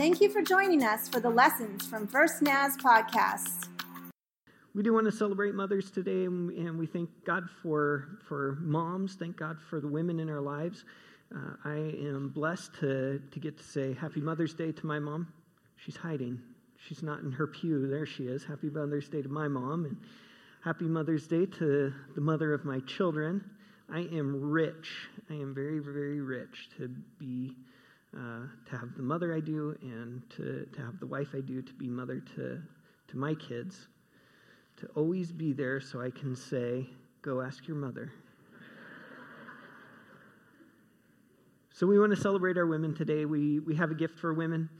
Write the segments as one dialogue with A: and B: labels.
A: Thank you for joining us for the Lessons from First Naz podcast.
B: We do want to celebrate mothers today, and we thank God for, for moms. Thank God for the women in our lives. Uh, I am blessed to, to get to say Happy Mother's Day to my mom. She's hiding. She's not in her pew. There she is. Happy Mother's Day to my mom, and Happy Mother's Day to the mother of my children. I am rich. I am very, very rich to be uh, to have the mother I do and to, to have the wife I do, to be mother to, to my kids, to always be there so I can say, Go ask your mother. so, we want to celebrate our women today. We, we have a gift for women.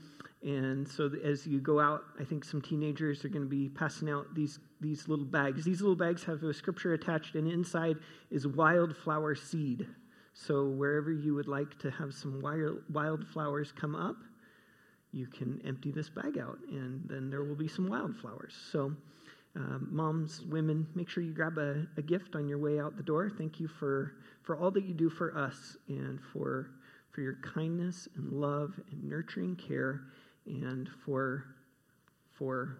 B: And so, as you go out, I think some teenagers are going to be passing out these, these little bags. These little bags have a scripture attached, and inside is wildflower seed. So, wherever you would like to have some wild wildflowers come up, you can empty this bag out, and then there will be some wildflowers. So, um, moms, women, make sure you grab a, a, gift on your way out the door. Thank you for, for all that you do for us and for, for your kindness and love and nurturing care and for, for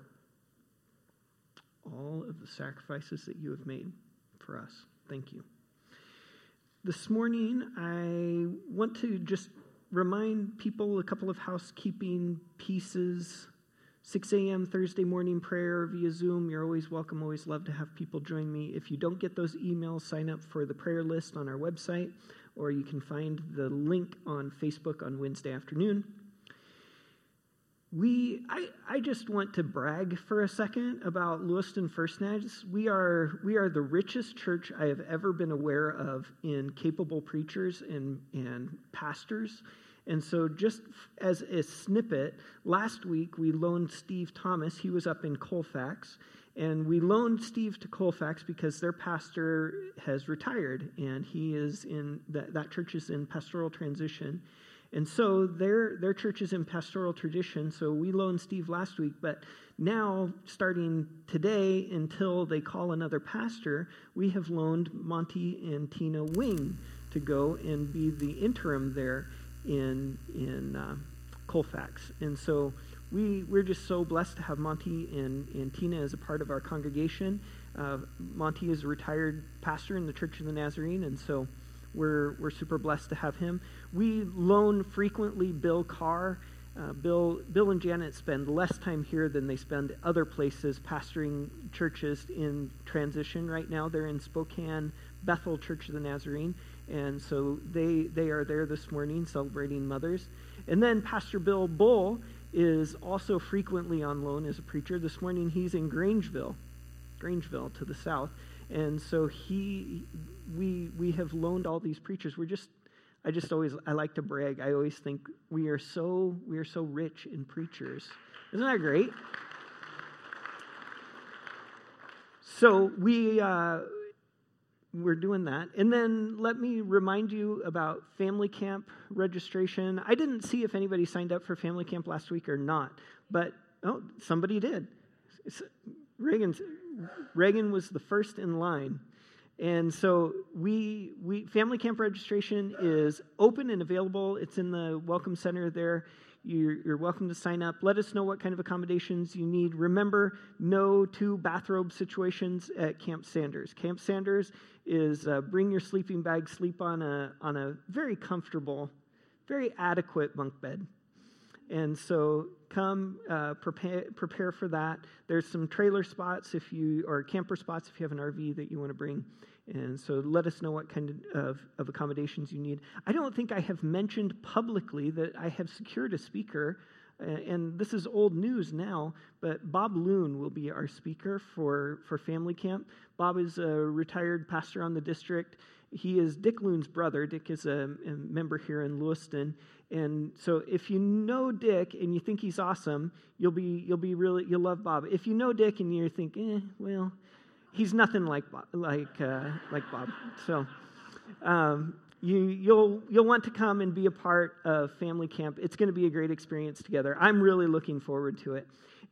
B: all of the sacrifices that you have made for us. Thank you. This morning, I want to just remind people a couple of housekeeping pieces. 6 a.m. Thursday morning prayer via Zoom. You're always welcome. Always love to have people join me. If you don't get those emails, sign up for the prayer list on our website, or you can find the link on Facebook on Wednesday afternoon we I, I just want to brag for a second about Lewiston First Naz. We are we are the richest church I have ever been aware of in capable preachers and, and pastors. And so just as a snippet, last week we loaned Steve Thomas, he was up in Colfax, and we loaned Steve to Colfax because their pastor has retired and he is in that, that church is in pastoral transition. And so their, their church is in pastoral tradition. So we loaned Steve last week, but now, starting today until they call another pastor, we have loaned Monty and Tina Wing to go and be the interim there in, in uh, Colfax. And so we, we're just so blessed to have Monty and, and Tina as a part of our congregation. Uh, Monty is a retired pastor in the Church of the Nazarene, and so we're, we're super blessed to have him. We loan frequently Bill Carr. Uh, Bill, Bill and Janet spend less time here than they spend other places pastoring churches in transition right now. They're in Spokane, Bethel Church of the Nazarene, and so they, they are there this morning celebrating mothers. And then Pastor Bill Bull is also frequently on loan as a preacher. This morning he's in Grangeville, Grangeville to the south. And so he, we, we have loaned all these preachers. We're just, I just always, I like to brag. I always think we are so, we are so rich in preachers. Isn't that great? So we, uh, we're doing that. And then let me remind you about family camp registration. I didn't see if anybody signed up for family camp last week or not, but oh, somebody did. Reagan, Reagan was the first in line. And so we, we family camp registration is open and available. It's in the welcome center there. You're, you're, welcome to sign up. Let us know what kind of accommodations you need. Remember, no two bathrobe situations at Camp Sanders. Camp Sanders is uh, bring your sleeping bag, sleep on a, on a very comfortable, very adequate bunk bed. And so come uh, prepare, prepare for that. There's some trailer spots if you, or camper spots if you have an RV that you want to bring. And so let us know what kind of, of accommodations you need. I don't think I have mentioned publicly that I have secured a speaker and this is old news now, but Bob Loon will be our speaker for, for Family Camp. Bob is a retired pastor on the district. He is Dick Loon's brother. Dick is a, a member here in Lewiston, and so if you know Dick and you think he's awesome, you'll be you'll be really you'll love Bob. If you know Dick and you think, eh, well, he's nothing like Bob, like uh, like Bob. So um, you you'll you'll want to come and be a part of family camp. It's going to be a great experience together. I'm really looking forward to it.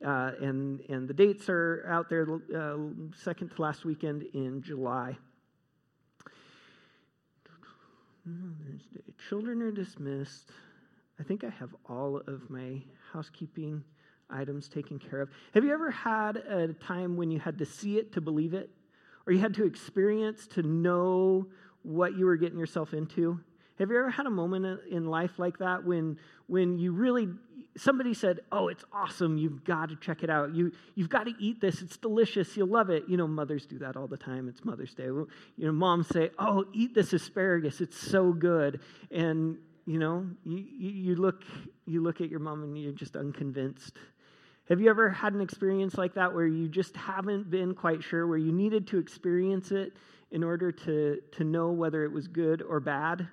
B: Uh, and and the dates are out there, uh, second to last weekend in July. Children are dismissed. I think I have all of my housekeeping items taken care of. Have you ever had a time when you had to see it to believe it? Or you had to experience to know what you were getting yourself into? Have you ever had a moment in life like that when, when you really, somebody said, Oh, it's awesome. You've got to check it out. You, you've got to eat this. It's delicious. You'll love it. You know, mothers do that all the time. It's Mother's Day. You know, moms say, Oh, eat this asparagus. It's so good. And, you know, you, you, look, you look at your mom and you're just unconvinced. Have you ever had an experience like that where you just haven't been quite sure, where you needed to experience it in order to, to know whether it was good or bad?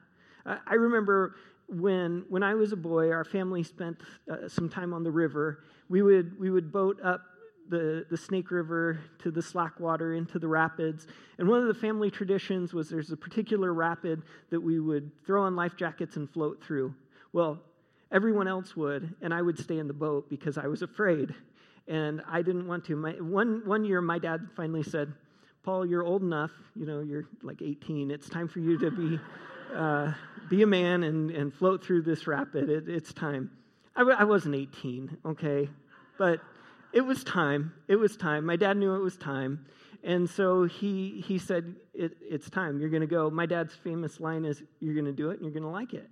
B: I remember when, when I was a boy, our family spent uh, some time on the river. We would, we would boat up the, the Snake River to the Slackwater into the rapids. And one of the family traditions was there's a particular rapid that we would throw on life jackets and float through. Well, everyone else would, and I would stay in the boat because I was afraid. And I didn't want to. My, one, one year, my dad finally said, Paul, you're old enough, you know, you're like 18. It's time for you to be uh, be a man and, and float through this rapid. It, it's time. I w- I wasn't 18, okay? But it was time. It was time. My dad knew it was time. And so he, he said, it, It's time. You're going to go. My dad's famous line is, You're going to do it and you're going to like it.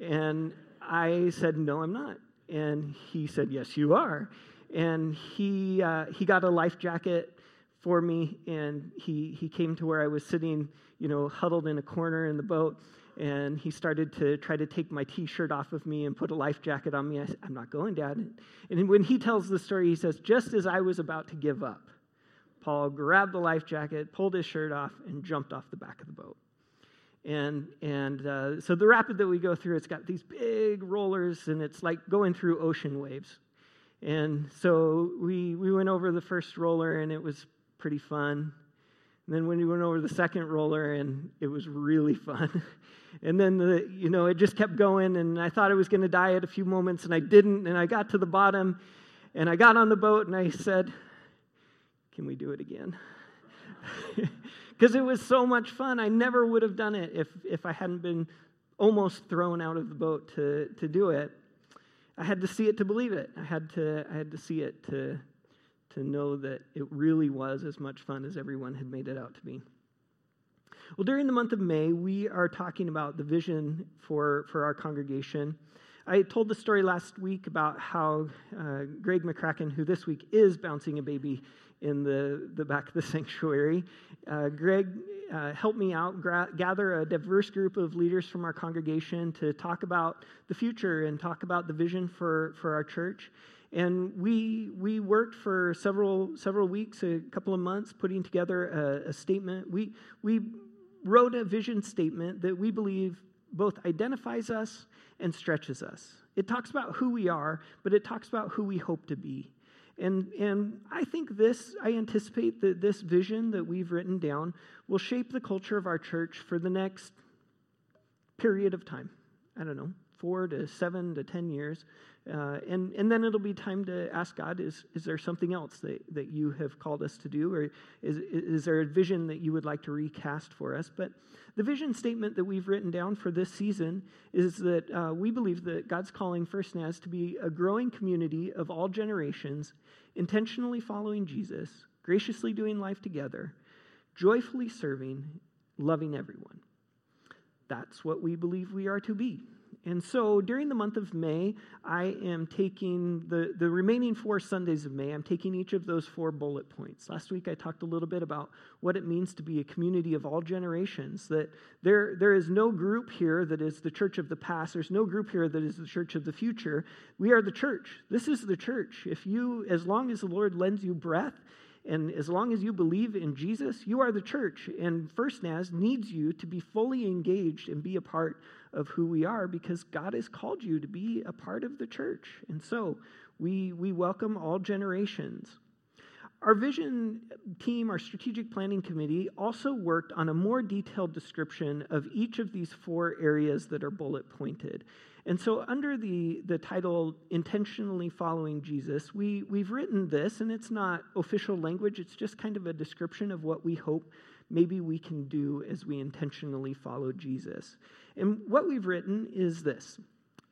B: And I said, No, I'm not. And he said, Yes, you are. And he, uh, he got a life jacket for me, and he, he came to where I was sitting, you know, huddled in a corner in the boat, and he started to try to take my t-shirt off of me and put a life jacket on me. I said, I'm not going, Dad. And when he tells the story, he says, just as I was about to give up, Paul grabbed the life jacket, pulled his shirt off, and jumped off the back of the boat. And, and uh, so the rapid that we go through, it's got these big rollers, and it's like going through ocean waves. And so we, we went over the first roller, and it was pretty fun. And then when we went over the second roller, and it was really fun. and then the, you know, it just kept going, and I thought I was going to die at a few moments, and I didn't. And I got to the bottom, and I got on the boat, and I said, "Can we do it again?" Because it was so much fun. I never would have done it if if I hadn't been almost thrown out of the boat to to do it. I had to see it to believe it. I had to I had to see it to to know that it really was as much fun as everyone had made it out to be. Well, during the month of May, we are talking about the vision for, for our congregation. I told the story last week about how uh, Greg McCracken, who this week is bouncing a baby in the, the back of the sanctuary, uh, Greg uh, helped me out gra- gather a diverse group of leaders from our congregation to talk about the future and talk about the vision for, for our church. And we, we worked for several, several weeks, a couple of months, putting together a, a statement. We, we wrote a vision statement that we believe both identifies us and stretches us. It talks about who we are, but it talks about who we hope to be. And, and I think this, I anticipate that this vision that we've written down will shape the culture of our church for the next period of time. I don't know, four to seven to ten years. Uh, and, and then it'll be time to ask God, is, is there something else that, that you have called us to do? Or is, is there a vision that you would like to recast for us? But the vision statement that we've written down for this season is that uh, we believe that God's calling First Naz to be a growing community of all generations, intentionally following Jesus, graciously doing life together, joyfully serving, loving everyone. That's what we believe we are to be. And so during the month of May, I am taking the, the remaining four Sundays of May, I'm taking each of those four bullet points. Last week I talked a little bit about what it means to be a community of all generations, that there, there is no group here that is the church of the past, there's no group here that is the church of the future. We are the church. This is the church. If you, as long as the Lord lends you breath, and as long as you believe in Jesus, you are the church. And First Naz needs you to be fully engaged and be a part of who we are because God has called you to be a part of the church. And so we, we welcome all generations. Our vision team, our strategic planning committee, also worked on a more detailed description of each of these four areas that are bullet pointed. And so, under the, the title Intentionally Following Jesus, we, we've written this, and it's not official language, it's just kind of a description of what we hope maybe we can do as we intentionally follow Jesus. And what we've written is this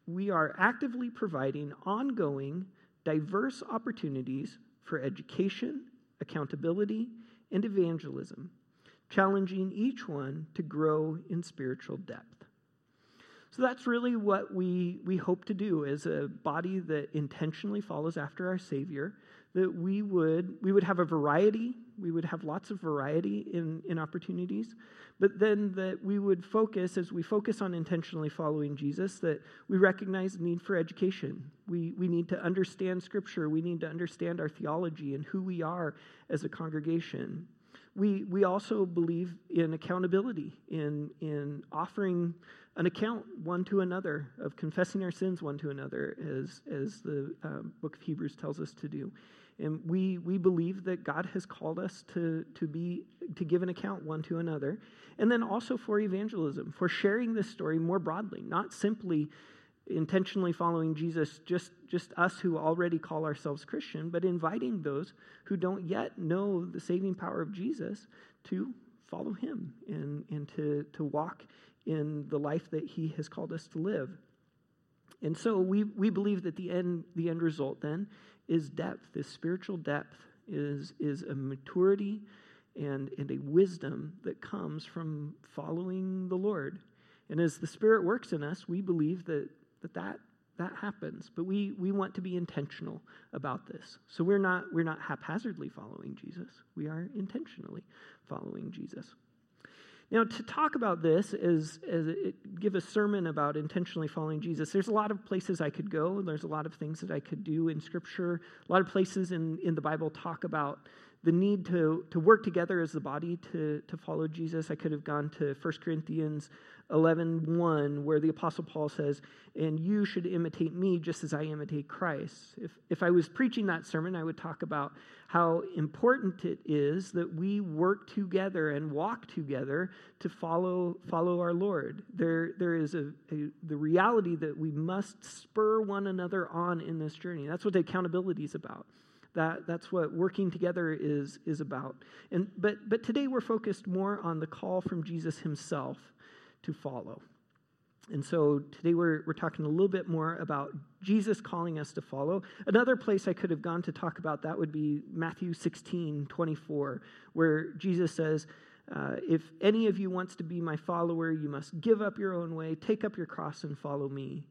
B: we are actively providing ongoing, diverse opportunities for education, accountability, and evangelism, challenging each one to grow in spiritual depth. So that's really what we, we hope to do as a body that intentionally follows after our Savior, that we would, we would have a variety, we would have lots of variety in, in opportunities, but then that we would focus, as we focus on intentionally following Jesus, that we recognize the need for education. We, we need to understand Scripture, we need to understand our theology and who we are as a congregation. We, we also believe in accountability, in, in offering an account one to another, of confessing our sins one to another, as, as the um, book of Hebrews tells us to do. And we, we believe that God has called us to, to, be, to give an account one to another. And then also for evangelism, for sharing this story more broadly, not simply intentionally following Jesus, just, just us who already call ourselves Christian, but inviting those who don't yet know the saving power of Jesus to follow him and, and to, to walk in the life that he has called us to live. And so we, we believe that the end, the end result then is depth. This spiritual depth is, is a maturity and, and a wisdom that comes from following the Lord. And as the Spirit works in us, we believe that that, that, that happens. But we, we want to be intentional about this. So we're not, we're not haphazardly following Jesus, we are intentionally following Jesus. Now, to talk about this as, as it, give a sermon about intentionally following Jesus, there's a lot of places I could go. There's a lot of things that I could do in Scripture. A lot of places in, in the Bible talk about the need to, to work together as the body to, to follow Jesus. I could have gone to 1 Corinthians 11 1, where the Apostle Paul says, And you should imitate me just as I imitate Christ. If, if I was preaching that sermon, I would talk about how important it is that we work together and walk together to follow, follow our Lord. There, there is a, a, the reality that we must spur one another on in this journey. That's what accountability is about. That, that's what working together is, is about. And, but, but today we're focused more on the call from Jesus himself to follow. And so today we're, we're talking a little bit more about Jesus calling us to follow. Another place I could have gone to talk about that would be Matthew 16, 24, where Jesus says, uh, If any of you wants to be my follower, you must give up your own way, take up your cross, and follow me.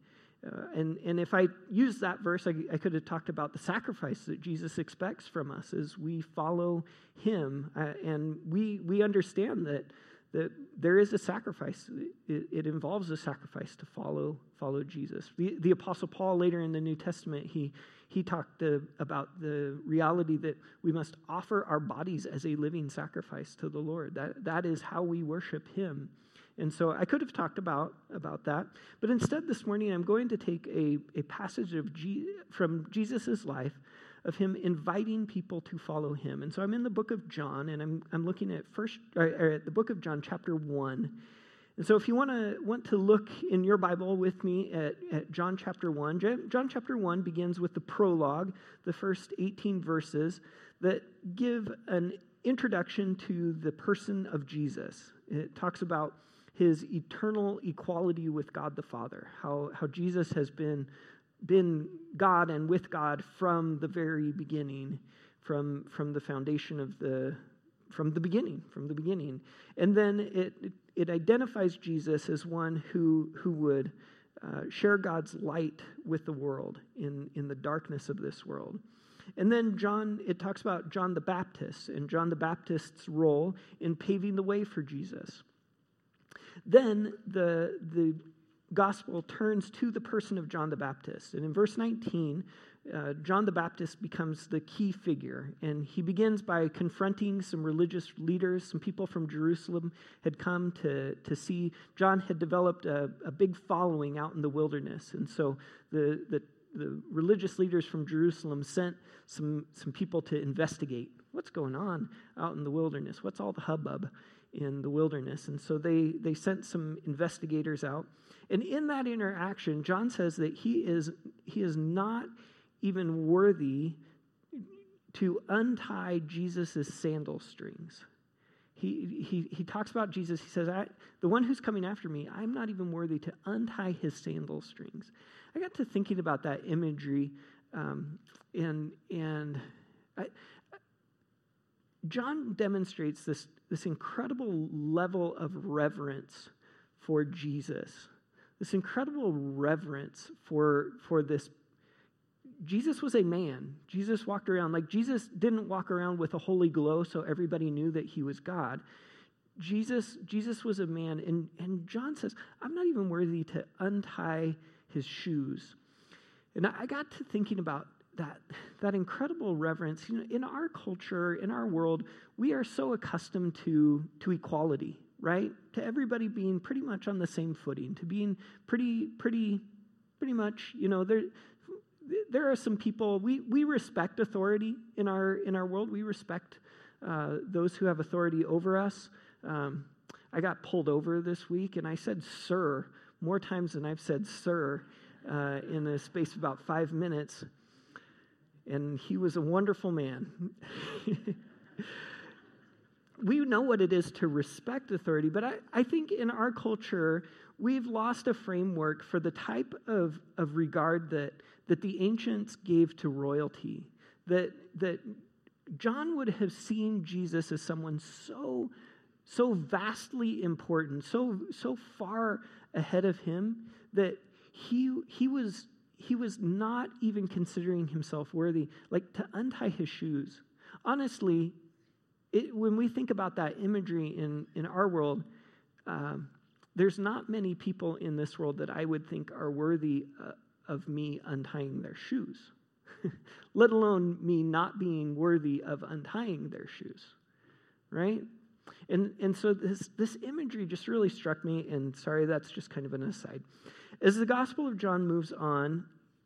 B: Uh, and, and if I use that verse, I, I, could have talked about the sacrifice that Jesus expects from us as we follow him. Uh, and we, we understand that, that there is a sacrifice. It, it, involves a sacrifice to follow, follow Jesus. The, the Apostle Paul, later in the New Testament, he, he talked about the reality that we must offer our bodies as a living sacrifice to the Lord. That, that is how we worship him. And so I could have talked about, about that, but instead this morning I'm going to take a, a passage of G, from Jesus' life of him inviting people to follow him. And so I'm in the book of John, and I'm, I'm looking at first or, or the book of John, chapter one. And so if you want to want to look in your Bible with me at, at John chapter one, John chapter one begins with the prologue, the first 18 verses that give an introduction to the person of Jesus. It talks about his eternal equality with God the Father, how, how Jesus has been, been God and with God from the very beginning, from, from the foundation of the, from the beginning, from the beginning. And then it, it, identifies Jesus as one who, who would uh, share God's light with the world in, in the darkness of this world. And then John, it talks about John the Baptist and John the Baptist's role in paving the way for Jesus. Then the, the gospel turns to the person of John the Baptist. And in verse 19, uh, John the Baptist becomes the key figure. And he begins by confronting some religious leaders. Some people from Jerusalem had come to, to see. John had developed a, a big following out in the wilderness. And so the, the, the religious leaders from Jerusalem sent some, some people to investigate what's going on out in the wilderness. What's all the hubbub? In the wilderness. And so they, they sent some investigators out. And in that interaction, John says that he is, he is not even worthy to untie Jesus' sandal strings. he, he, he talks about Jesus. He says, The one who's coming after me, I'm not even worthy to untie his sandal strings. I got to thinking about that imagery, um, and, and John demonstrates this, this incredible level of reverence for Jesus, this incredible reverence for, for this. Jesus was a man. Jesus walked around like Jesus didn't walk around with a holy glow so everybody knew that he was God. Jesus, Jesus was a man, and, and John says, I'm not even worthy to untie his shoes. And I got to thinking about that, that incredible reverence. You know, in our culture, in our world, we are so accustomed to, to equality, right? To everybody being pretty much on the same footing, to being pretty, pretty, pretty much, you know, there, there are some people, we, we respect authority in our, in our world. We respect uh, those who have authority over us. Um, I got pulled over this week and I said, sir, more times than I've said, sir, uh, in a space of about five minutes and he was a wonderful man. we know what it is to respect authority, but I, I think in our culture, we've lost a framework for the type of, of regard that, that the ancients gave to royalty. That, that John would have seen Jesus as someone so, so vastly important, so, so far ahead of him, that he, he was he was not even considering himself worthy, like to untie his shoes. Honestly, it, when we think about that imagery in, in our world, um, there's not many people in this world that I would think are worthy uh, of me untying their shoes, let alone me not being worthy of untying their shoes, right? And, and so this, this imagery just really struck me, and sorry, that's just kind of an aside. As the Gospel of John moves on,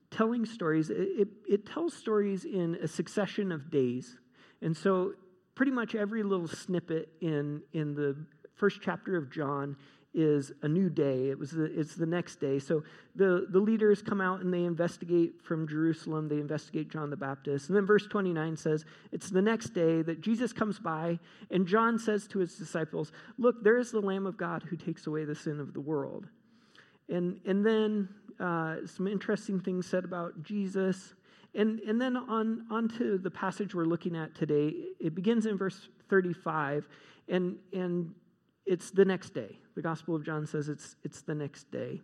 B: telling stories, it, it, it, tells stories in a succession of days. And so, pretty much every little snippet in, in the first chapter of John is a new day. It was the, it's the next day. So the, the leaders come out and they investigate from Jerusalem. They investigate John the Baptist. And then verse 29 says, It's the next day that Jesus comes by, and John says to his disciples, Look, there is the Lamb of God who takes away the sin of the world. And, and then uh, some interesting things said about Jesus. And, and then on, on to the passage we're looking at today. It begins in verse 35, and, and it's the next day. The Gospel of John says it's, it's the next day.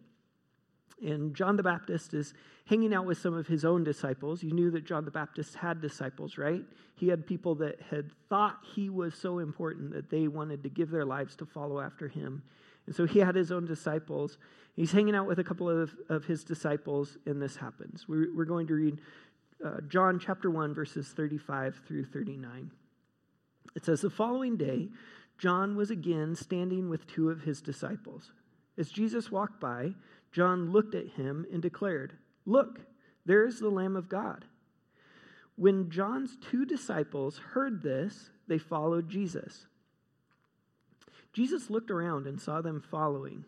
B: And John the Baptist is hanging out with some of his own disciples. You knew that John the Baptist had disciples, right? He had people that had thought he was so important that they wanted to give their lives to follow after him. And so he had his own disciples. He's hanging out with a couple of, of his disciples, and this happens. We're, we're going to read uh, John chapter 1, verses 35 through 39. It says, The following day, John was again standing with two of his disciples. As Jesus walked by, John looked at him and declared, Look, there is the Lamb of God. When John's two disciples heard this, they followed Jesus. Jesus looked around and saw them following.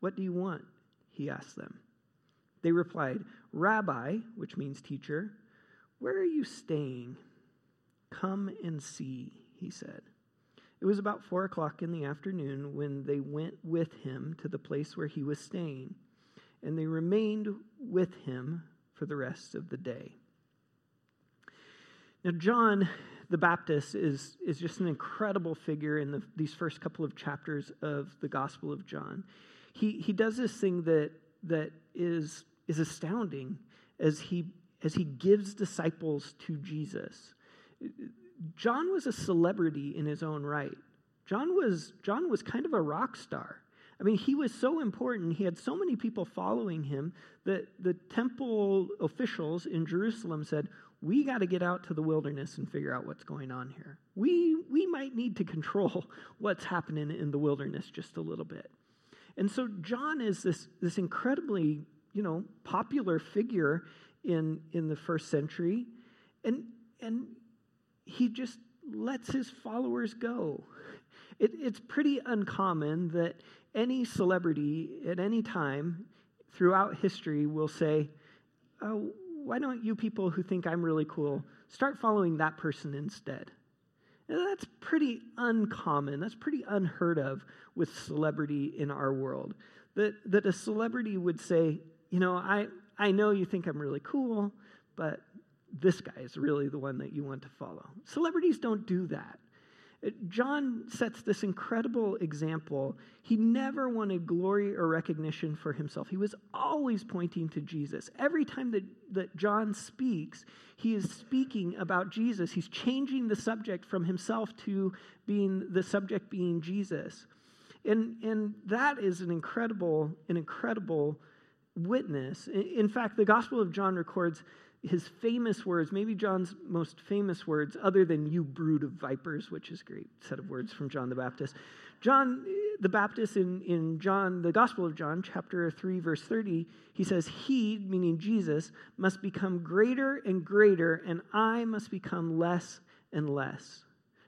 B: What do you want? He asked them. They replied, Rabbi, which means teacher, where are you staying? Come and see, he said. It was about four o'clock in the afternoon when they went with him to the place where he was staying, and they remained with him for the rest of the day. Now, John the Baptist is, is just an incredible figure in the, these first couple of chapters of the Gospel of John. He, he does this thing that, that is, is astounding as he, as he gives disciples to Jesus. John was a celebrity in his own right. John was, John was kind of a rock star. I mean, he was so important. He had so many people following him that the temple officials in Jerusalem said, we got to get out to the wilderness and figure out what's going on here. We, we might need to control what's happening in the wilderness just a little bit. And so John is this, this incredibly, you know, popular figure in, in the first century. And, and he just lets his followers go. It, it's pretty uncommon that any celebrity at any time throughout history will say, oh, why don't you people who think I'm really cool start following that person instead? that's pretty uncommon. That's pretty unheard of with celebrity in our world. That, that a celebrity would say, you know, I, I know you think I'm really cool, but this guy is really the one that you want to follow. Celebrities don't do that. Uh, John sets this incredible example. He never wanted glory or recognition for himself. He was always pointing to Jesus. Every time that, that John speaks, he is speaking about Jesus. He's changing the subject from himself to being the subject being Jesus. And, and that is an incredible, an incredible witness. In fact, the Gospel of John records his famous words, maybe John's most famous words, other than you brood of vipers, which is a great set of words from John the Baptist. John the Baptist in, in John, the Gospel of John, chapter 3, verse 30, he says, He, meaning Jesus, must become greater and greater, and I must become less and less.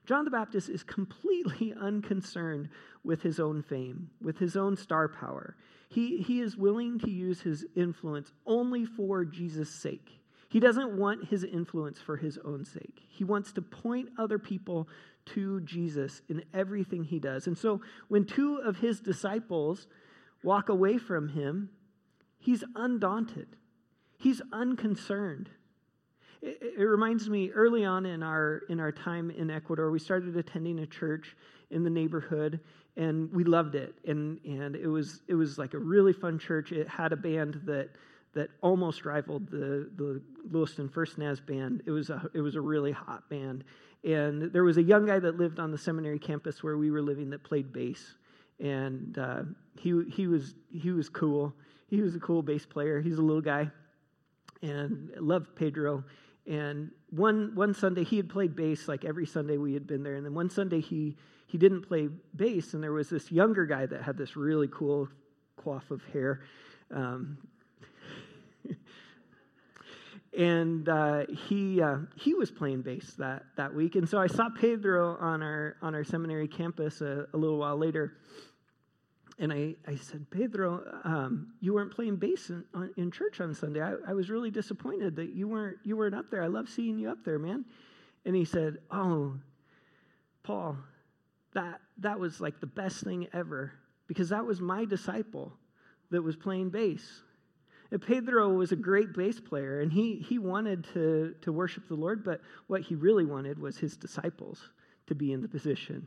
B: John the Baptist is completely unconcerned with his own fame, with his own star power. He, he is willing to use his influence only for Jesus' sake. He doesn't want his influence for his own sake. He wants to point other people to Jesus in everything he does. And so when two of his disciples walk away from him, he's undaunted, he's unconcerned. It, reminds me early on in our in our time in Ecuador, we started attending a church in the neighborhood, and we loved it. And and it was it was like a really fun church. It had a band that that almost rivaled the, the Lewiston First Naz band. It was, a, it was a really hot band. And there was a young guy that lived on the seminary campus where we were living that played bass. And uh, he, he, was, he was cool. He was a cool bass player. He's a little guy and loved Pedro. And one, one Sunday, he had played bass like every Sunday we had been there. And then one Sunday, he, he didn't play bass. And there was this younger guy that had this really cool coif of hair. Um, and uh, he uh, he was playing bass that that week, and so I saw Pedro on our on our seminary campus a, a little while later, and I, I said, Pedro, um, you weren't playing bass in, in church on Sunday. I, I was really disappointed that you weren't you weren't up there. I love seeing you up there, man. And he said, Oh, Paul, that that was like the best thing ever because that was my disciple that was playing bass Pedro was a great bass player, and he, he wanted to, to worship the Lord, but what he really wanted was his disciples to be in the position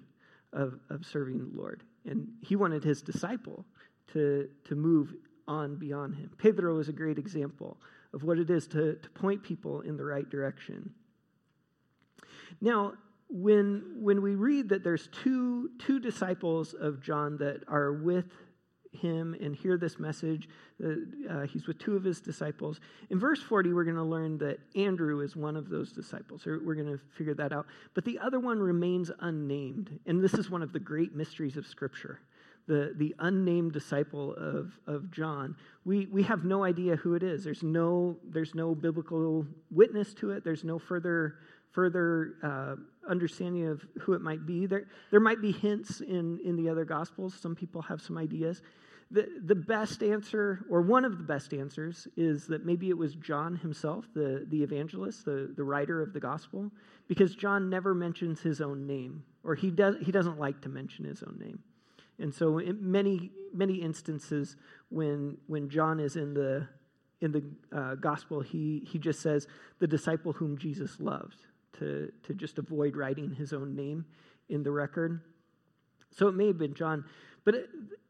B: of, of serving the Lord. And he wanted his disciple to, to move on beyond him. Pedro is a great example of what it is to, to point people in the right direction. Now, when, when we read that there's two, two disciples of John that are with him and hear this message. Uh, he's with two of his disciples. In verse 40, we're going to learn that Andrew is one of those disciples. We're going to figure that out. But the other one remains unnamed. And this is one of the great mysteries of Scripture. The, the unnamed disciple of, of John. We, we have no idea who it is. There's no, there's no biblical witness to it. There's no further further uh, understanding of who it might be. There, there might be hints in, in the other Gospels. Some people have some ideas. The, the best answer, or one of the best answers, is that maybe it was John himself, the, the evangelist, the, the writer of the Gospel, because John never mentions his own name, or he, does, he doesn't like to mention his own name. And so, in many, many instances, when, when John is in the, in the uh, gospel, he, he just says, the disciple whom Jesus loved to, to just avoid writing his own name in the record. So it may have been John. But it,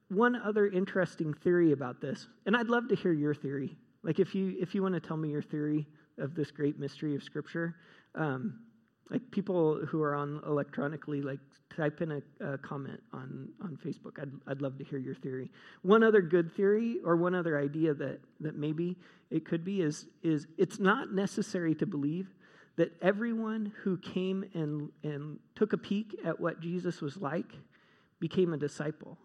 B: one other interesting theory about this, and I'd love to hear your theory. Like if you if you want to tell me your theory of this great mystery of Scripture, um, like people who are on electronically, like type in a, a, comment on on Facebook. I'd I'd love to hear your theory. One other good theory, or one other idea that that maybe it could be is is it's not necessary to believe that everyone who came and, and took a peek at what Jesus was like became a disciple.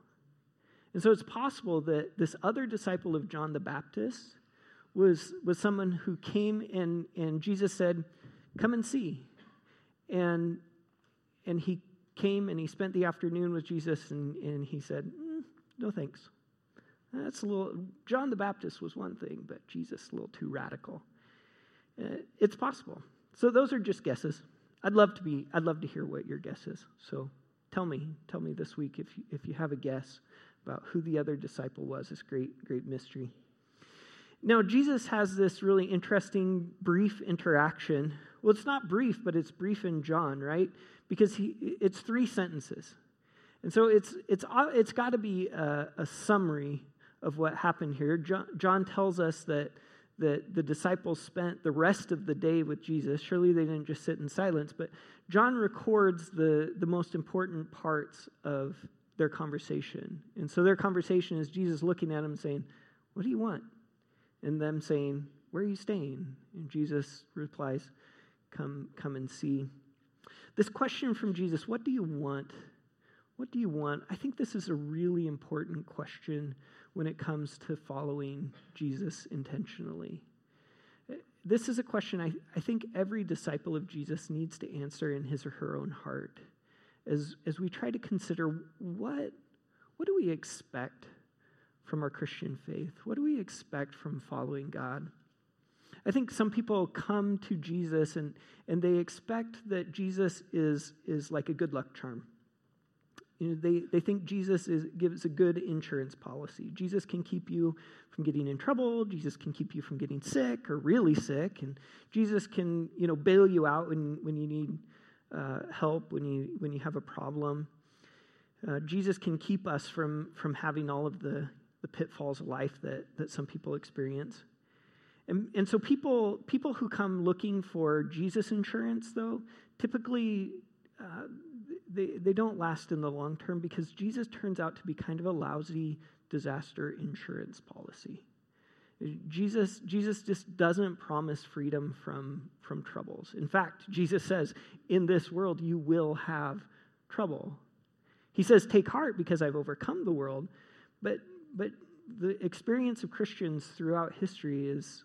B: And so it's possible that this other disciple of John the Baptist was, was someone who came and, and Jesus said, Come and see. And, and he came and he spent the afternoon with Jesus and, and he said, mm, No thanks. That's a little, John the Baptist was one thing, but Jesus a little too radical. Uh, it's possible. So those are just guesses. I'd love to be, I'd love to hear what your guess is. So tell me, tell me this week if you, if you have a guess about who the other disciple was, this great, great mystery. Now, Jesus has this really interesting brief interaction. Well, it's not brief, but it's brief in John, right? Because he, it's three sentences. And so it's, it's, it's got to be a, a, summary of what happened here. John, John tells us that, that the disciples spent the rest of the day with Jesus. Surely they didn't just sit in silence, but John records the, the most important parts of their conversation. And so their conversation is Jesus looking at them saying, What do you want? And them saying, Where are you staying? And Jesus replies, Come, come and see. This question from Jesus, What do you want? What do you want? I think this is a really important question when it comes to following Jesus intentionally. This is a question I, I think every disciple of Jesus needs to answer in his or her own heart as, as we try to consider what, what do we expect from our Christian faith? What do we expect from following God? I think some people come to Jesus and, and they expect that Jesus is, is like a good luck charm you know, they, they think Jesus is, gives a good insurance policy. Jesus can keep you from getting in trouble. Jesus can keep you from getting sick or really sick. And Jesus can, you know, bail you out when, when you need uh, help, when you, when you have a problem. Uh, Jesus can keep us from, from having all of the, the pitfalls of life that, that some people experience. And, and so people, people who come looking for Jesus insurance, though, typically uh, they, they don't last in the long term because Jesus turns out to be kind of a lousy disaster insurance policy. Jesus, Jesus just doesn't promise freedom from, from troubles. In fact, Jesus says, In this world you will have trouble. He says, Take heart because I've overcome the world. But, but the experience of Christians throughout history is,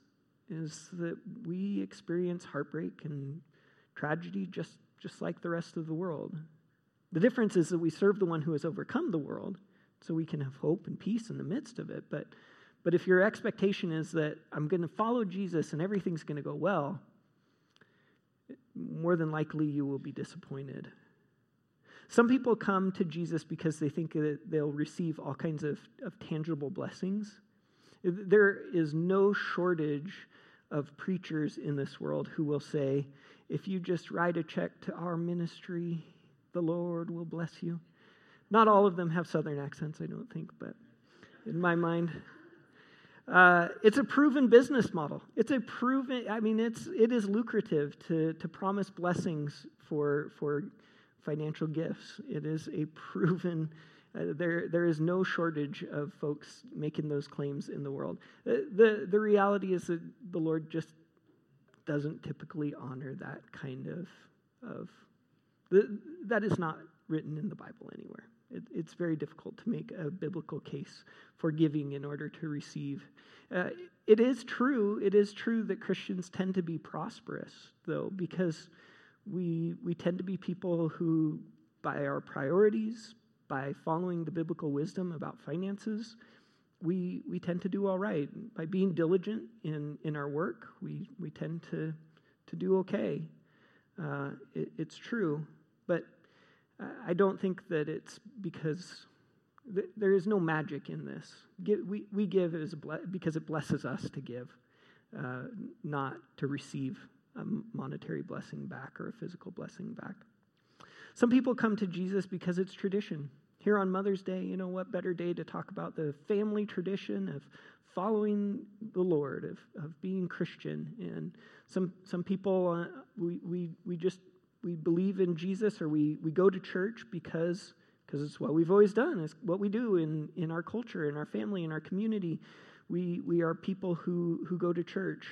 B: is that we experience heartbreak and tragedy just, just like the rest of the world. The difference is that we serve the one who has overcome the world, so we can have hope and peace in the midst of it. But, but if your expectation is that I'm going to follow Jesus and everything's going to go well, more than likely you will be disappointed. Some people come to Jesus because they think that they'll receive all kinds of, of tangible blessings. There is no shortage of preachers in this world who will say, if you just write a check to our ministry, the Lord will bless you. Not all of them have southern accents, I don't think, but in my mind, uh, it's a proven business model. It's a proven. I mean, it's it is lucrative to to promise blessings for for financial gifts. It is a proven. Uh, there there is no shortage of folks making those claims in the world. Uh, the the reality is that the Lord just doesn't typically honor that kind of of the, that is not written in the Bible anywhere. It, it's very difficult to make a biblical case for giving in order to receive. Uh, it is true, it is true that Christians tend to be prosperous, though, because we, we tend to be people who, by our priorities, by following the biblical wisdom about finances, we, we tend to do all right. By being diligent in, in our work, we, we tend to, to do okay. Uh, it, it's true. But I don't think that it's because th- there is no magic in this. we, we give because it blesses us to give, uh, not to receive a monetary blessing back or a physical blessing back. Some people come to Jesus because it's tradition. Here on Mother's Day, you know what better day to talk about the family tradition of following the Lord, of, of being Christian. And some, some people, uh, we, we, we just we believe in Jesus or we, we go to church because because it's what we've always done. It's what we do in, in our culture, in our family, in our community. We, we are people who, who go to church.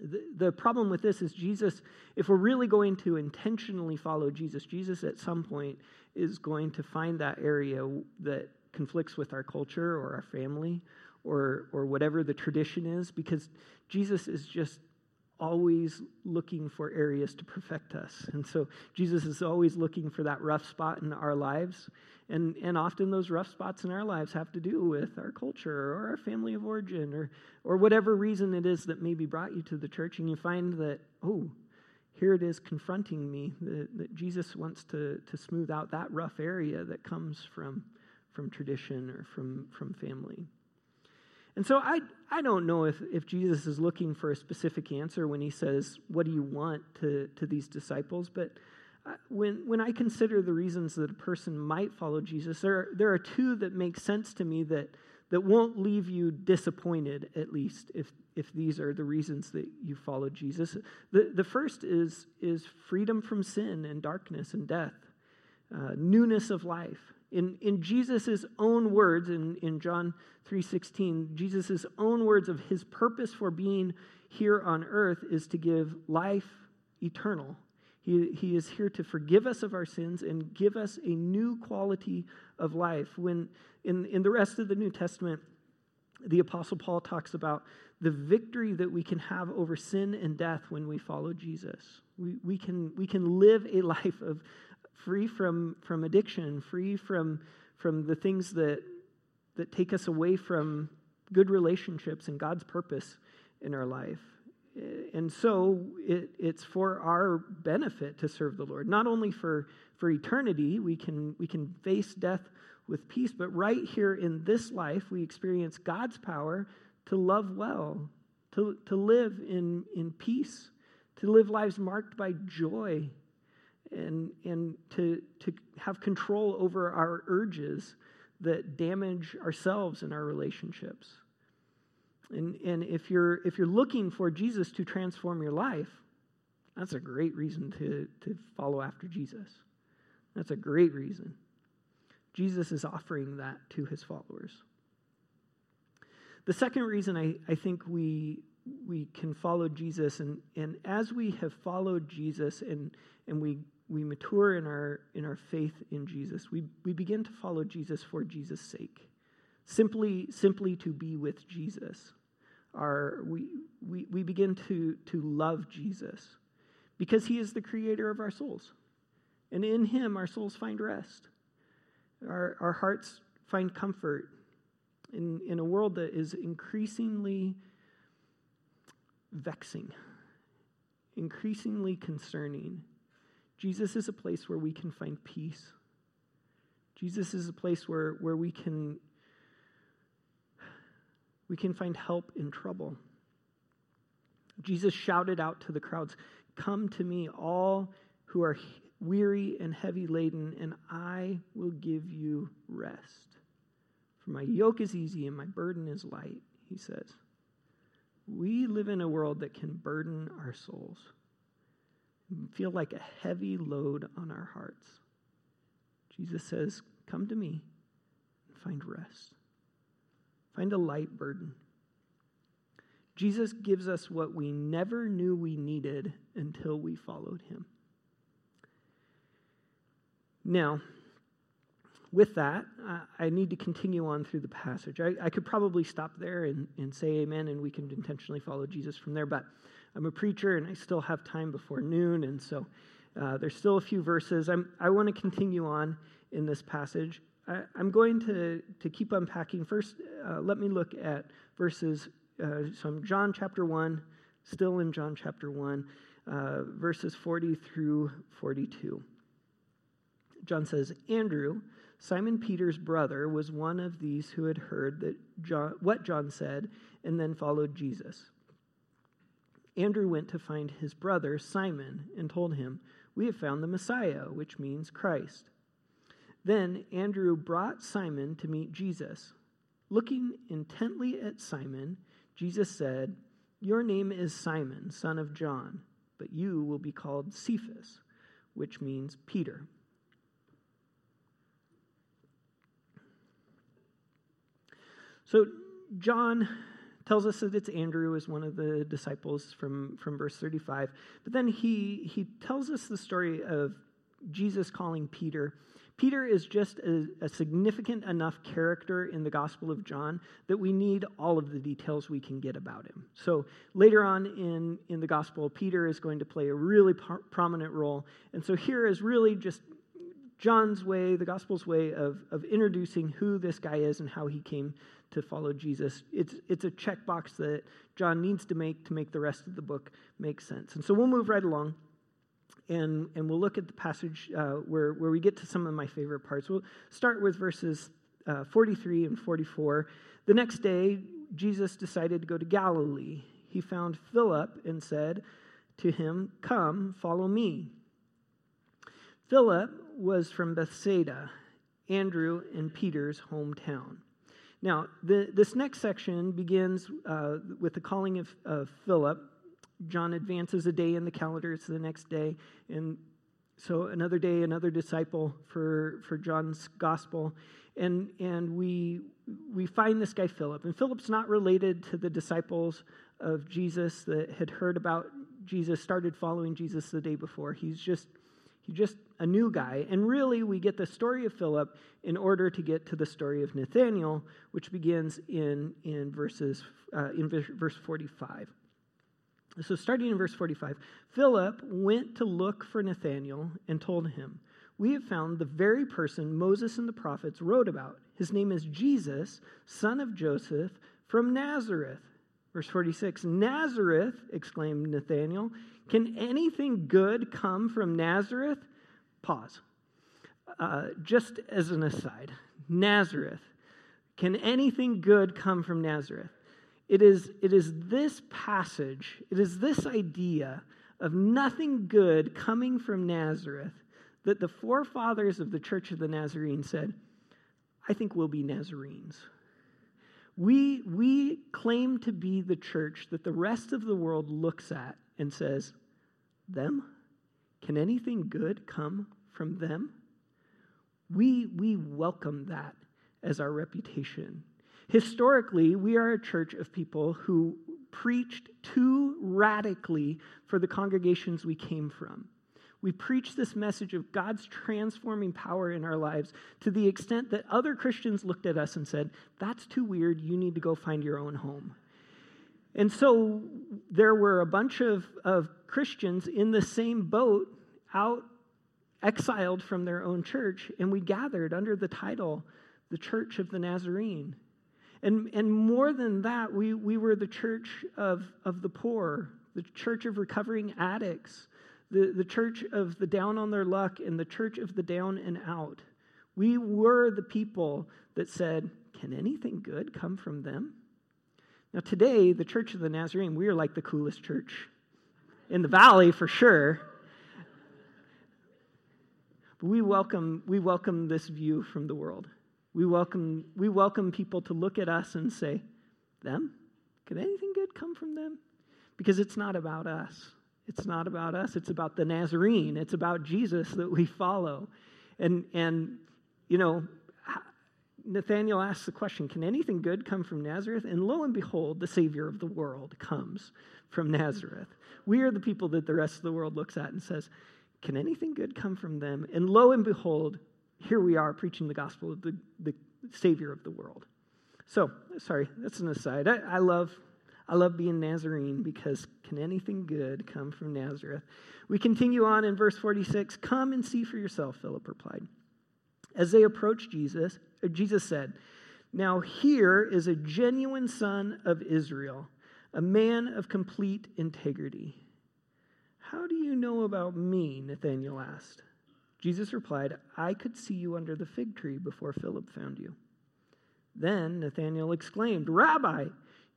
B: The, the problem with this is Jesus, if we're really going to intentionally follow Jesus, Jesus at some point is going to find that area that conflicts with our culture or our family or, or whatever the tradition is because Jesus is just always looking for areas to perfect us. And so Jesus is always looking for that rough spot in our lives. And, and often those rough spots in our lives have to do with our culture or our family of origin or, or whatever reason it is that maybe brought you to the church. And you find that, oh, here it is confronting me that, that Jesus wants to, to smooth out that rough area that comes from, from tradition or from, from family. And so I, I don't know if, if Jesus is looking for a specific answer when he says, What do you want to, to these disciples? But uh, when, when I consider the reasons that a person might follow Jesus, there are, there are two that make sense to me that, that won't leave you disappointed, at least, if, if these are the reasons that you follow Jesus. The, the first is, is freedom from sin and darkness and death, uh, newness of life. In, in Jesus' own words, in, in John 3.16, Jesus' own words of his purpose for being here on earth is to give life eternal. He, he is here to forgive us of our sins and give us a new quality of life. When in, in the rest of the New Testament, the Apostle Paul talks about the victory that we can have over sin and death when we follow Jesus. We, we, can, we can live a life of free from, from addiction, free from, from the things that, that take us away from good relationships and God's purpose in our life. And so it, it's for our benefit to serve the Lord, not only for, for eternity, we can, we can face death with peace, but right here in this life, we experience God's power to love well, to, to live in, in peace, to live lives marked by joy, and, and to, to have control over our urges that damage ourselves and our relationships. And, and if, you're, if you're looking for Jesus to transform your life, that's a great reason to, to follow after Jesus. That's a great reason. Jesus is offering that to his followers. The second reason I, I think we, we can follow Jesus, and, and as we have followed Jesus and, and we, we mature in our, in our faith in Jesus, we, we begin to follow Jesus for Jesus' sake, simply, simply to be with Jesus. Our, we, we, we begin to, to love Jesus because he is the creator of our souls. And in him, our souls find rest. Our, our hearts find comfort in, in a world that is increasingly vexing, increasingly concerning. Jesus is a place where we can find peace. Jesus is a place where, where we can we can find help in trouble. Jesus shouted out to the crowds, Come to me, all who are weary and heavy laden, and I will give you rest. For my yoke is easy and my burden is light, he says. We live in a world that can burden our souls, feel like a heavy load on our hearts. Jesus says, Come to me and find rest. Find a light burden. Jesus gives us what we never knew we needed until we followed him. Now, with that, I need to continue on through the passage. I, I could probably stop there and, and say amen, and we can intentionally follow Jesus from there, but I'm a preacher and I still have time before noon, and so uh, there's still a few verses. I'm, I want to continue on in this passage. I, am going to, to keep unpacking. First, uh, let me look at verses, uh, so John chapter 1, still in John chapter 1, uh, verses 40 through 42. John says, Andrew, Simon Peter's brother, was one of these who had heard that John, what John said and then followed Jesus. Andrew went to find his brother Simon and told him, We have found the Messiah, which means Christ. Then Andrew brought Simon to meet Jesus. Looking intently at Simon, Jesus said, Your name is Simon, son of John, but you will be called Cephas, which means Peter. So, John tells us that it's Andrew as one of the disciples from, from verse 35. But then he, he tells us the story of Jesus calling Peter. Peter is just a, a, significant enough character in the Gospel of John that we need all of the details we can get about him. So later on in, in the Gospel, Peter is going to play a really par- prominent role. And so here is really just John's way, the Gospel's way of, of introducing who this guy is and how he came to follow Jesus. It's, it's a checkbox that John needs to make to make the rest of the book make sense. And so we'll move right along. and, and we'll look at the passage uh, where, where we get to some of my favorite parts. We'll start with verses uh, 43 and 44. The next day, Jesus decided to go to Galilee. He found Philip and said to him, Come, follow me. Philip was from Bethsaida, Andrew and Peter's hometown. Now, the, this next section begins uh, with the calling of, of Philip. John advances a day in the calendar, it's the next day. And so, another day, another disciple for, for John's gospel. And, and we, we find this guy, Philip. And Philip's not related to the disciples of Jesus that had heard about Jesus, started following Jesus the day before. He's just He's just a new guy. And really, we get the story of Philip in order to get to the story of Nathaniel, which begins in, in, verses, uh, in verse 45. So, starting in verse 45, Philip went to look for Nathanael and told him, We have found the very person Moses and the prophets wrote about. His name is Jesus, son of Joseph, from Nazareth. Verse 46 Nazareth, exclaimed Nathanael, can anything good come from Nazareth? Pause. Uh, just as an aside, Nazareth. Can anything good come from Nazareth? It is, it is this passage, it is this idea of nothing good coming from Nazareth that the forefathers of the Church of the Nazarene said, I think we'll be Nazarenes. We, we claim to be the church that the rest of the world looks at and says, them? Can anything good come from them? We, we welcome that as our reputation. Historically, we are a church of people who preached too radically for the congregations we came from. We preach this message of God's transforming power in our lives to the extent that other Christians looked at us and said, That's too weird. You need to go find your own home. And so there were a bunch of, of Christians in the same boat out exiled from their own church, and we gathered under the title, the Church of the Nazarene. And, and more than that, we, we were the church of, of the poor, the church of recovering addicts, the, the church of the down on their luck, and the church of the down and out. We were the people that said, Can anything good come from them? Now, today, the Church of the Nazarene, we are like the coolest church in the valley for sure. But we welcome, we welcome this view from the world. We welcome, we welcome people to look at us and say, Them? Could anything good come from them? Because it's not about us. It's not about us. It's about the Nazarene. It's about Jesus that we follow. And, and you know, Nathanael asks the question Can anything good come from Nazareth? And lo and behold, the Savior of the world comes from Nazareth. We are the people that the rest of the world looks at and says, Can anything good come from them? And lo and behold, here we are preaching the gospel of the, the Savior of the world. So, sorry, that's an aside. I, I love I love being Nazarene because can anything good come from Nazareth? We continue on in verse 46. Come and see for yourself, Philip replied. As they approached Jesus, uh, Jesus said, Now here is a genuine son of Israel, a man of complete integrity. How do you know about me? Nathanael asked. Jesus replied, I could see you under the fig tree before Philip found you. Then Nathanael exclaimed, Rabbi,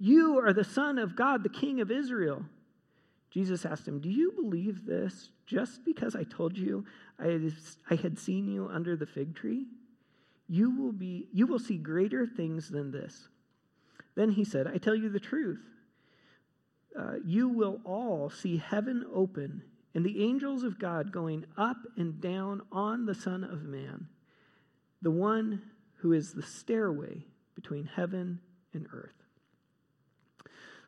B: you are the Son of God, the King of Israel. Jesus asked him, Do you believe this just because I told you I had seen you under the fig tree? You will, be, you will see greater things than this. Then he said, I tell you the truth. Uh, you will all see heaven open and the angels of God going up and down on the Son of Man, the one who is the stairway between heaven and earth.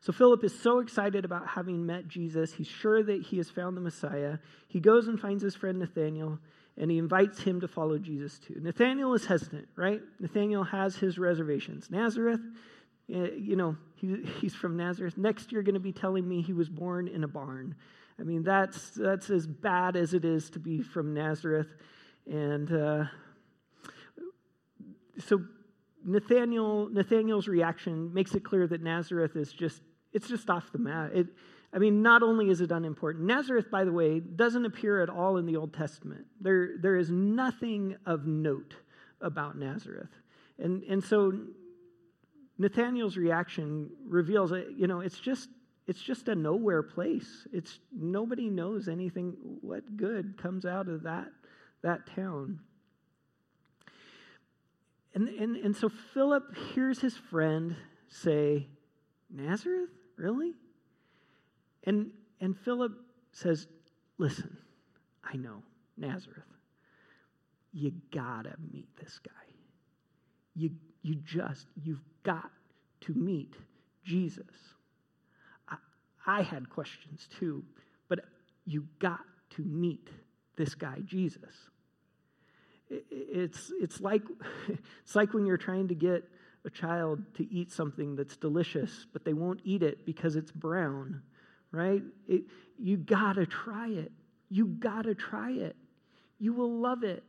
B: So Philip is so excited about having met Jesus. He's sure that he has found the Messiah. He goes and finds his friend Nathanael, and he invites him to follow Jesus too. Nathanael is hesitant, right? Nathanael has his reservations. Nazareth, eh, you know, he, he's from Nazareth. Next, you're going to be telling me he was born in a barn. I mean, that's, that's as bad as it is to be from Nazareth. And uh, so Nathaniel, Nathaniel's reaction makes it clear that Nazareth is just it's just off the mat. It, I mean, not only is it unimportant, Nazareth, by the way, doesn't appear at all in the Old Testament. There, there is nothing of note about Nazareth. And, and so Nathaniel's reaction reveals, uh, you know, it's just it's just a nowhere place. It's nobody knows anything what good comes out of that that town. And, and, and so Philip hears his friend say, Nazareth? Really? And, and Philip says, Listen, I know, Nazareth. You gotta meet this guy. You, you just, you've got to meet Jesus. I, I had questions too, but you got to meet this guy, Jesus it's, it's, like, it's like when you're trying to get a child to eat something that's delicious, but they won't eat it because it's brown, right? It, you gotta try it. You gotta try it. You will love it.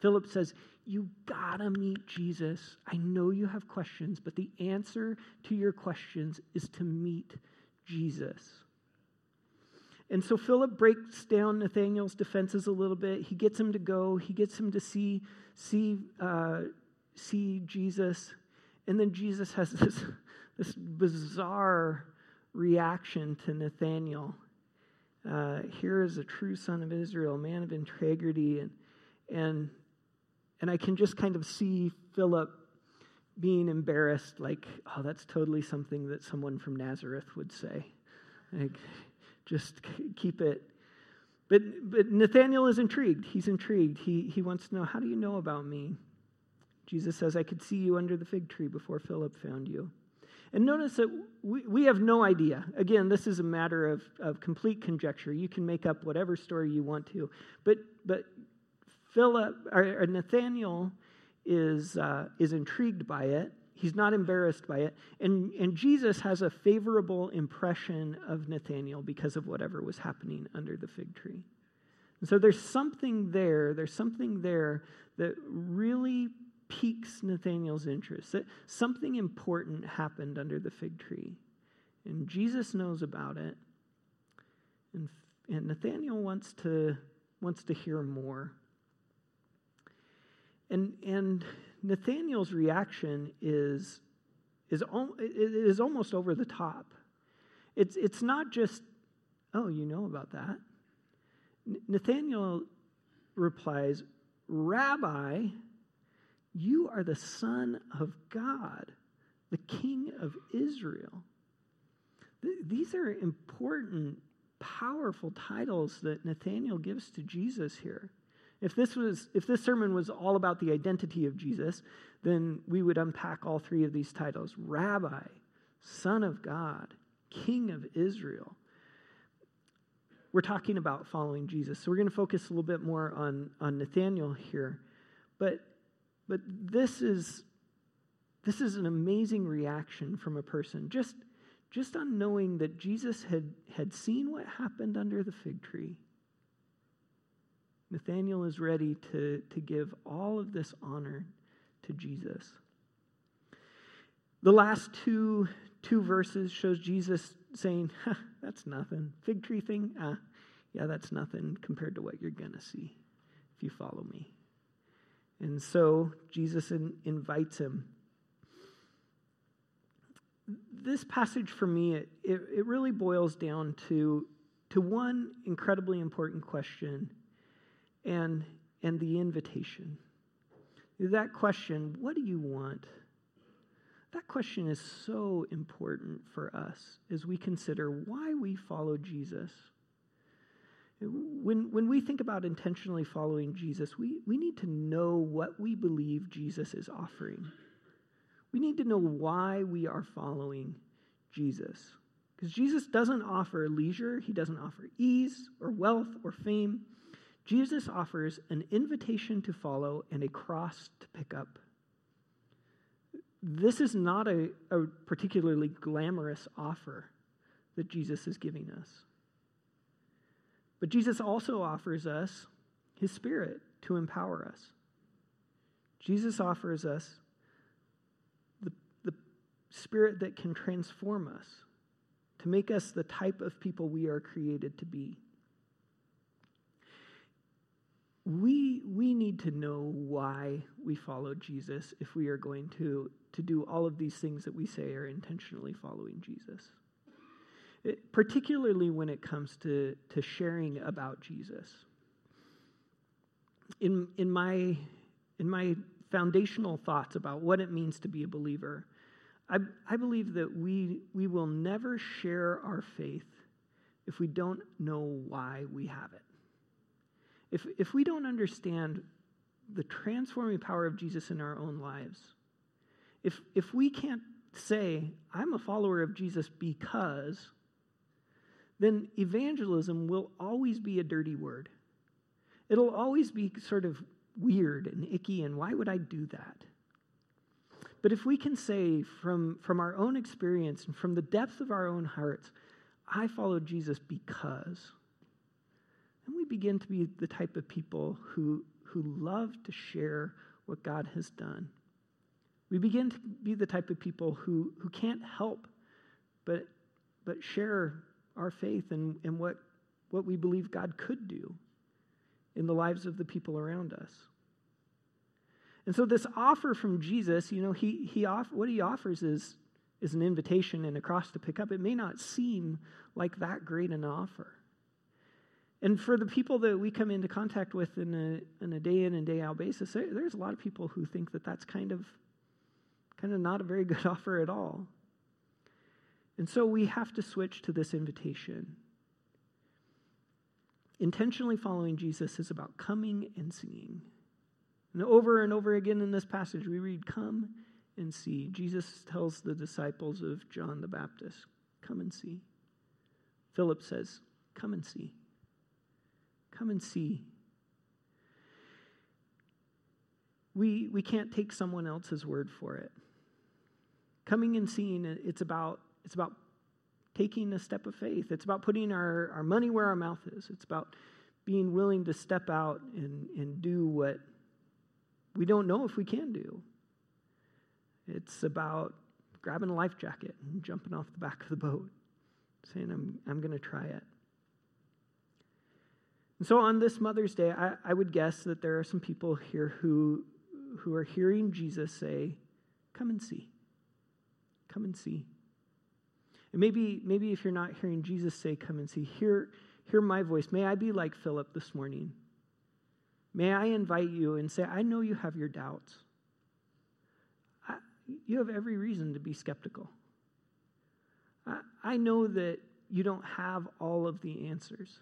B: Philip says, You gotta meet Jesus. I know you have questions, but the answer to your questions is to meet Jesus. And so Philip breaks down Nathaniel's defenses a little bit. He gets him to go. He gets him to see see uh, see Jesus, and then Jesus has this this bizarre reaction to Nathaniel. Uh, here is a true son of Israel, a man of integrity, and and and I can just kind of see Philip being embarrassed, like, oh, that's totally something that someone from Nazareth would say. Like, just keep it. But, but Nathaniel is intrigued. He's intrigued. He, he wants to know, How do you know about me? Jesus says, I could see you under the fig tree before Philip found you. And notice that we, we have no idea. Again, this is a matter of, of complete conjecture. You can make up whatever story you want to. But, but Philip, or, or Nathaniel is, uh, is intrigued by it. He's not embarrassed by it. And, and Jesus has a favorable impression of Nathanael because of whatever was happening under the fig tree. And so there's something there, there's something there that really piques Nathanael's interest, that something important happened under the fig tree. And Jesus knows about it. And, and Nathanael wants to, wants to hear more. And, and Nathaniel's reaction is, is, is almost over the top. It's, it's not just, oh, you know about that. Nathaniel replies, Rabbi, you are the Son of God, the King of Israel. These are important, powerful titles that Nathaniel gives to Jesus here. If this, was, if this sermon was all about the identity of Jesus, then we would unpack all three of these titles Rabbi, Son of God, King of Israel. We're talking about following Jesus. So we're going to focus a little bit more on, on Nathaniel here. But, but this, is, this is an amazing reaction from a person just, just on knowing that Jesus had, had seen what happened under the fig tree Nathaniel is ready to, to give all of this honor to Jesus. The last two, two verses shows Jesus saying, that's nothing. Fig tree thing? Ah, yeah, that's nothing compared to what you're going to see if you follow me. And so Jesus in, invites him. This passage for me, it, it, it really boils down to, to one incredibly important question and, and the invitation. That question, what do you want? That question is so important for us as we consider why we follow Jesus. When, when we think about intentionally following Jesus, we, we need to know what we believe Jesus is offering. We need to know why we are following Jesus. Because Jesus doesn't offer leisure, he doesn't offer ease or wealth or fame. Jesus offers an invitation to follow and a cross to pick up. This is not a, a particularly glamorous offer that Jesus is giving us. But Jesus also offers us his spirit to empower us. Jesus offers us the, the spirit that can transform us, to make us the type of people we are created to be. We, we need to know why we follow Jesus if we are going to, to do all of these things that we say are intentionally following Jesus. It, particularly when it comes to, to sharing about Jesus. In, in, my, in my foundational thoughts about what it means to be a believer, I, I believe that we, we will never share our faith if we don't know why we have it. If, if we don't understand the transforming power of Jesus in our own lives, if, if we can't say, I'm a follower of Jesus because, then evangelism will always be a dirty word. It'll always be sort of weird and icky, and why would I do that? But if we can say from, from our own experience and from the depth of our own hearts, I followed Jesus because, then we begin to be the type of people who, who love to share what God has done. We begin to be the type of people who, who can't help but, but share our faith and, in what, what we believe God could do in the lives of the people around us. And so this offer from Jesus, you know, he, he off, what he offers is, is an invitation and a cross to pick up. It may not seem like that great an offer. And for the people that we come into contact with in a, in a day in and day out basis, there, there's a lot of people who think that that's kind of, kind of not a very good offer at all. And so we have to switch to this invitation. Intentionally following Jesus is about coming and seeing. And over and over again in this passage, we read, Come and see. Jesus tells the disciples of John the Baptist, Come and see. Philip says, Come and see. Come and see. We, we can't take someone else's word for it. Coming and seeing, it's about, it's about taking a step of faith. It's about putting our, our money where our mouth is. It's about being willing to step out and, and do what we don't know if we can do. It's about grabbing a life jacket and jumping off the back of the boat, saying, I'm, I'm going to try it. And so on this Mother's Day, I, I would guess that there are some people here who, who are hearing Jesus say, Come and see. Come and see. And maybe, maybe if you're not hearing Jesus say, Come and see, hear, hear my voice. May I be like Philip this morning. May I invite you and say, I know you have your doubts. I, you have every reason to be skeptical. I, I know that you don't have all of the answers.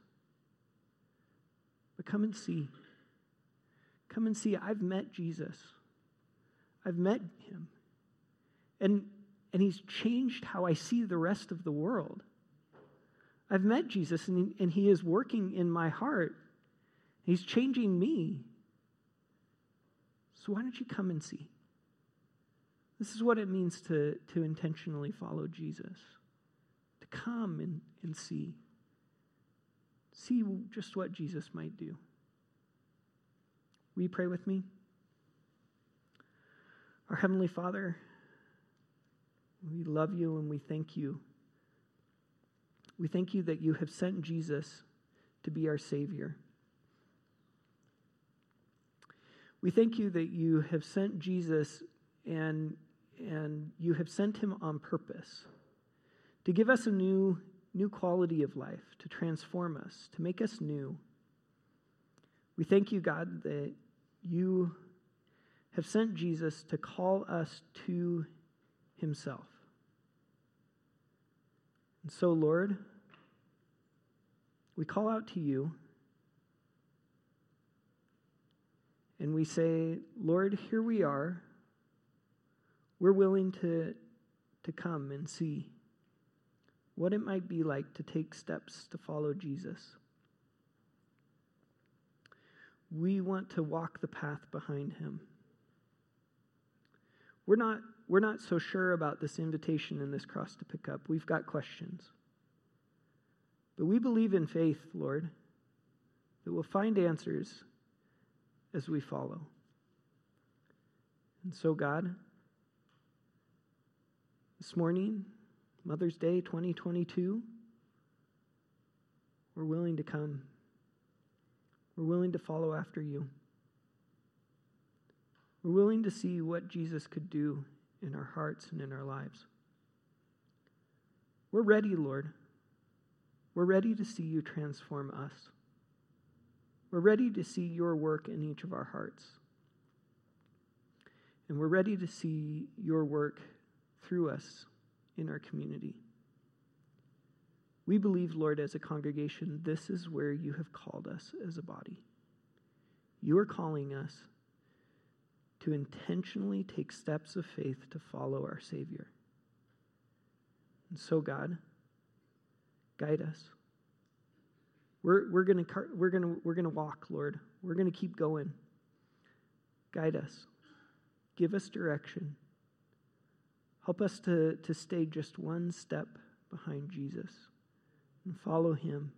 B: But come and see. Come and see. I've met Jesus. I've met him. And, and he's changed how I see the rest of the world. I've met Jesus, and and he is working in my heart He's changing me. So why don't you come and see? This is what it means to, to intentionally follow Jesus. To come and, and see. See just what Jesus might do. Will you pray with me? Our Heavenly Father, we love you and we thank you. We thank you that you have sent Jesus to be our Savior. We thank you that you have sent Jesus and, and you have sent him on purpose to give us a new, new quality of life, to transform us, to make us new. We thank you, God, that you have sent Jesus to call us to himself. And so, Lord, we call out to you. and we say, Lord, here we are. We're willing to, to come and see what it might be like to take steps to follow Jesus. We want to walk the path behind him. We're not, we're not so sure about this invitation and this cross to pick up. We've got questions. But we believe in faith, Lord, that we'll find answers as we follow. And so, God, this morning, Mother's Day 2022, we're willing to come. We're willing to follow after you. We're willing to see what Jesus could do in our hearts and in our lives. We're ready, Lord. We're ready to see you transform us. We're ready to see your work in each of our hearts. And we're ready to see your work through us in our community. We believe, Lord, as a congregation, this is where you have called us as a body. You are calling us to intentionally take steps of faith to follow our Savior. And so, God, guide us. We're, we're going we're gonna, we're gonna walk, Lord. We're going to keep going. Guide us. Give us direction. Help us to, to stay just one step behind Jesus and follow him.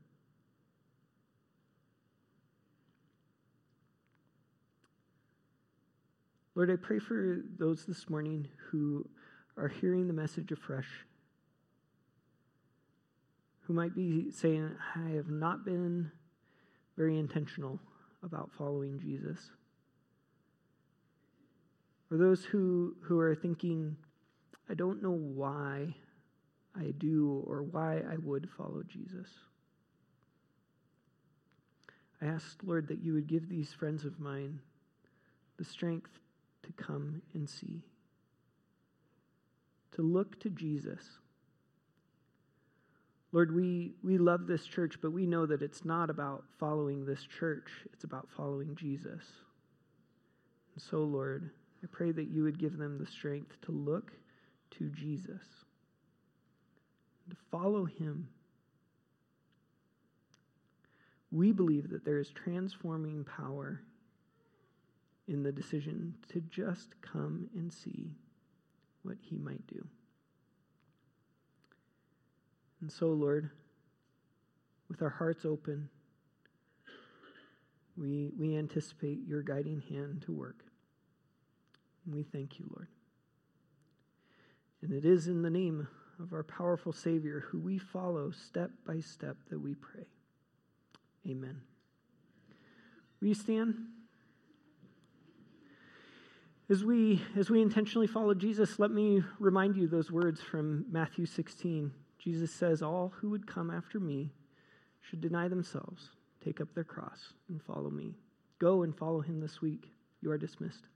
B: Lord, I pray for those this morning who are hearing the message afresh, who might be saying, I have not been very intentional about following Jesus. Or those who, who are thinking, I don't know why I do or why I would follow Jesus. I ask, Lord, that you would give these friends of mine the strength to come and see, to look to Jesus. Lord, we, we love this church, but we know that it's not about following this church, it's about following Jesus. And so, Lord, I pray that you would give them the strength to look to Jesus to follow him. We believe that there is transforming power in the decision to just come and see what he might do. And so, Lord, with our hearts open, we, we anticipate your guiding hand to work. And we thank you, Lord. And it is in the name of our powerful Savior, who we follow step by step, that we pray. Amen. Will you stand? As we, as we intentionally follow Jesus, let me remind you those words from Matthew 16. Jesus says, All who would come after me should deny themselves, take up their cross, and follow me. Go and follow him this week. You are dismissed.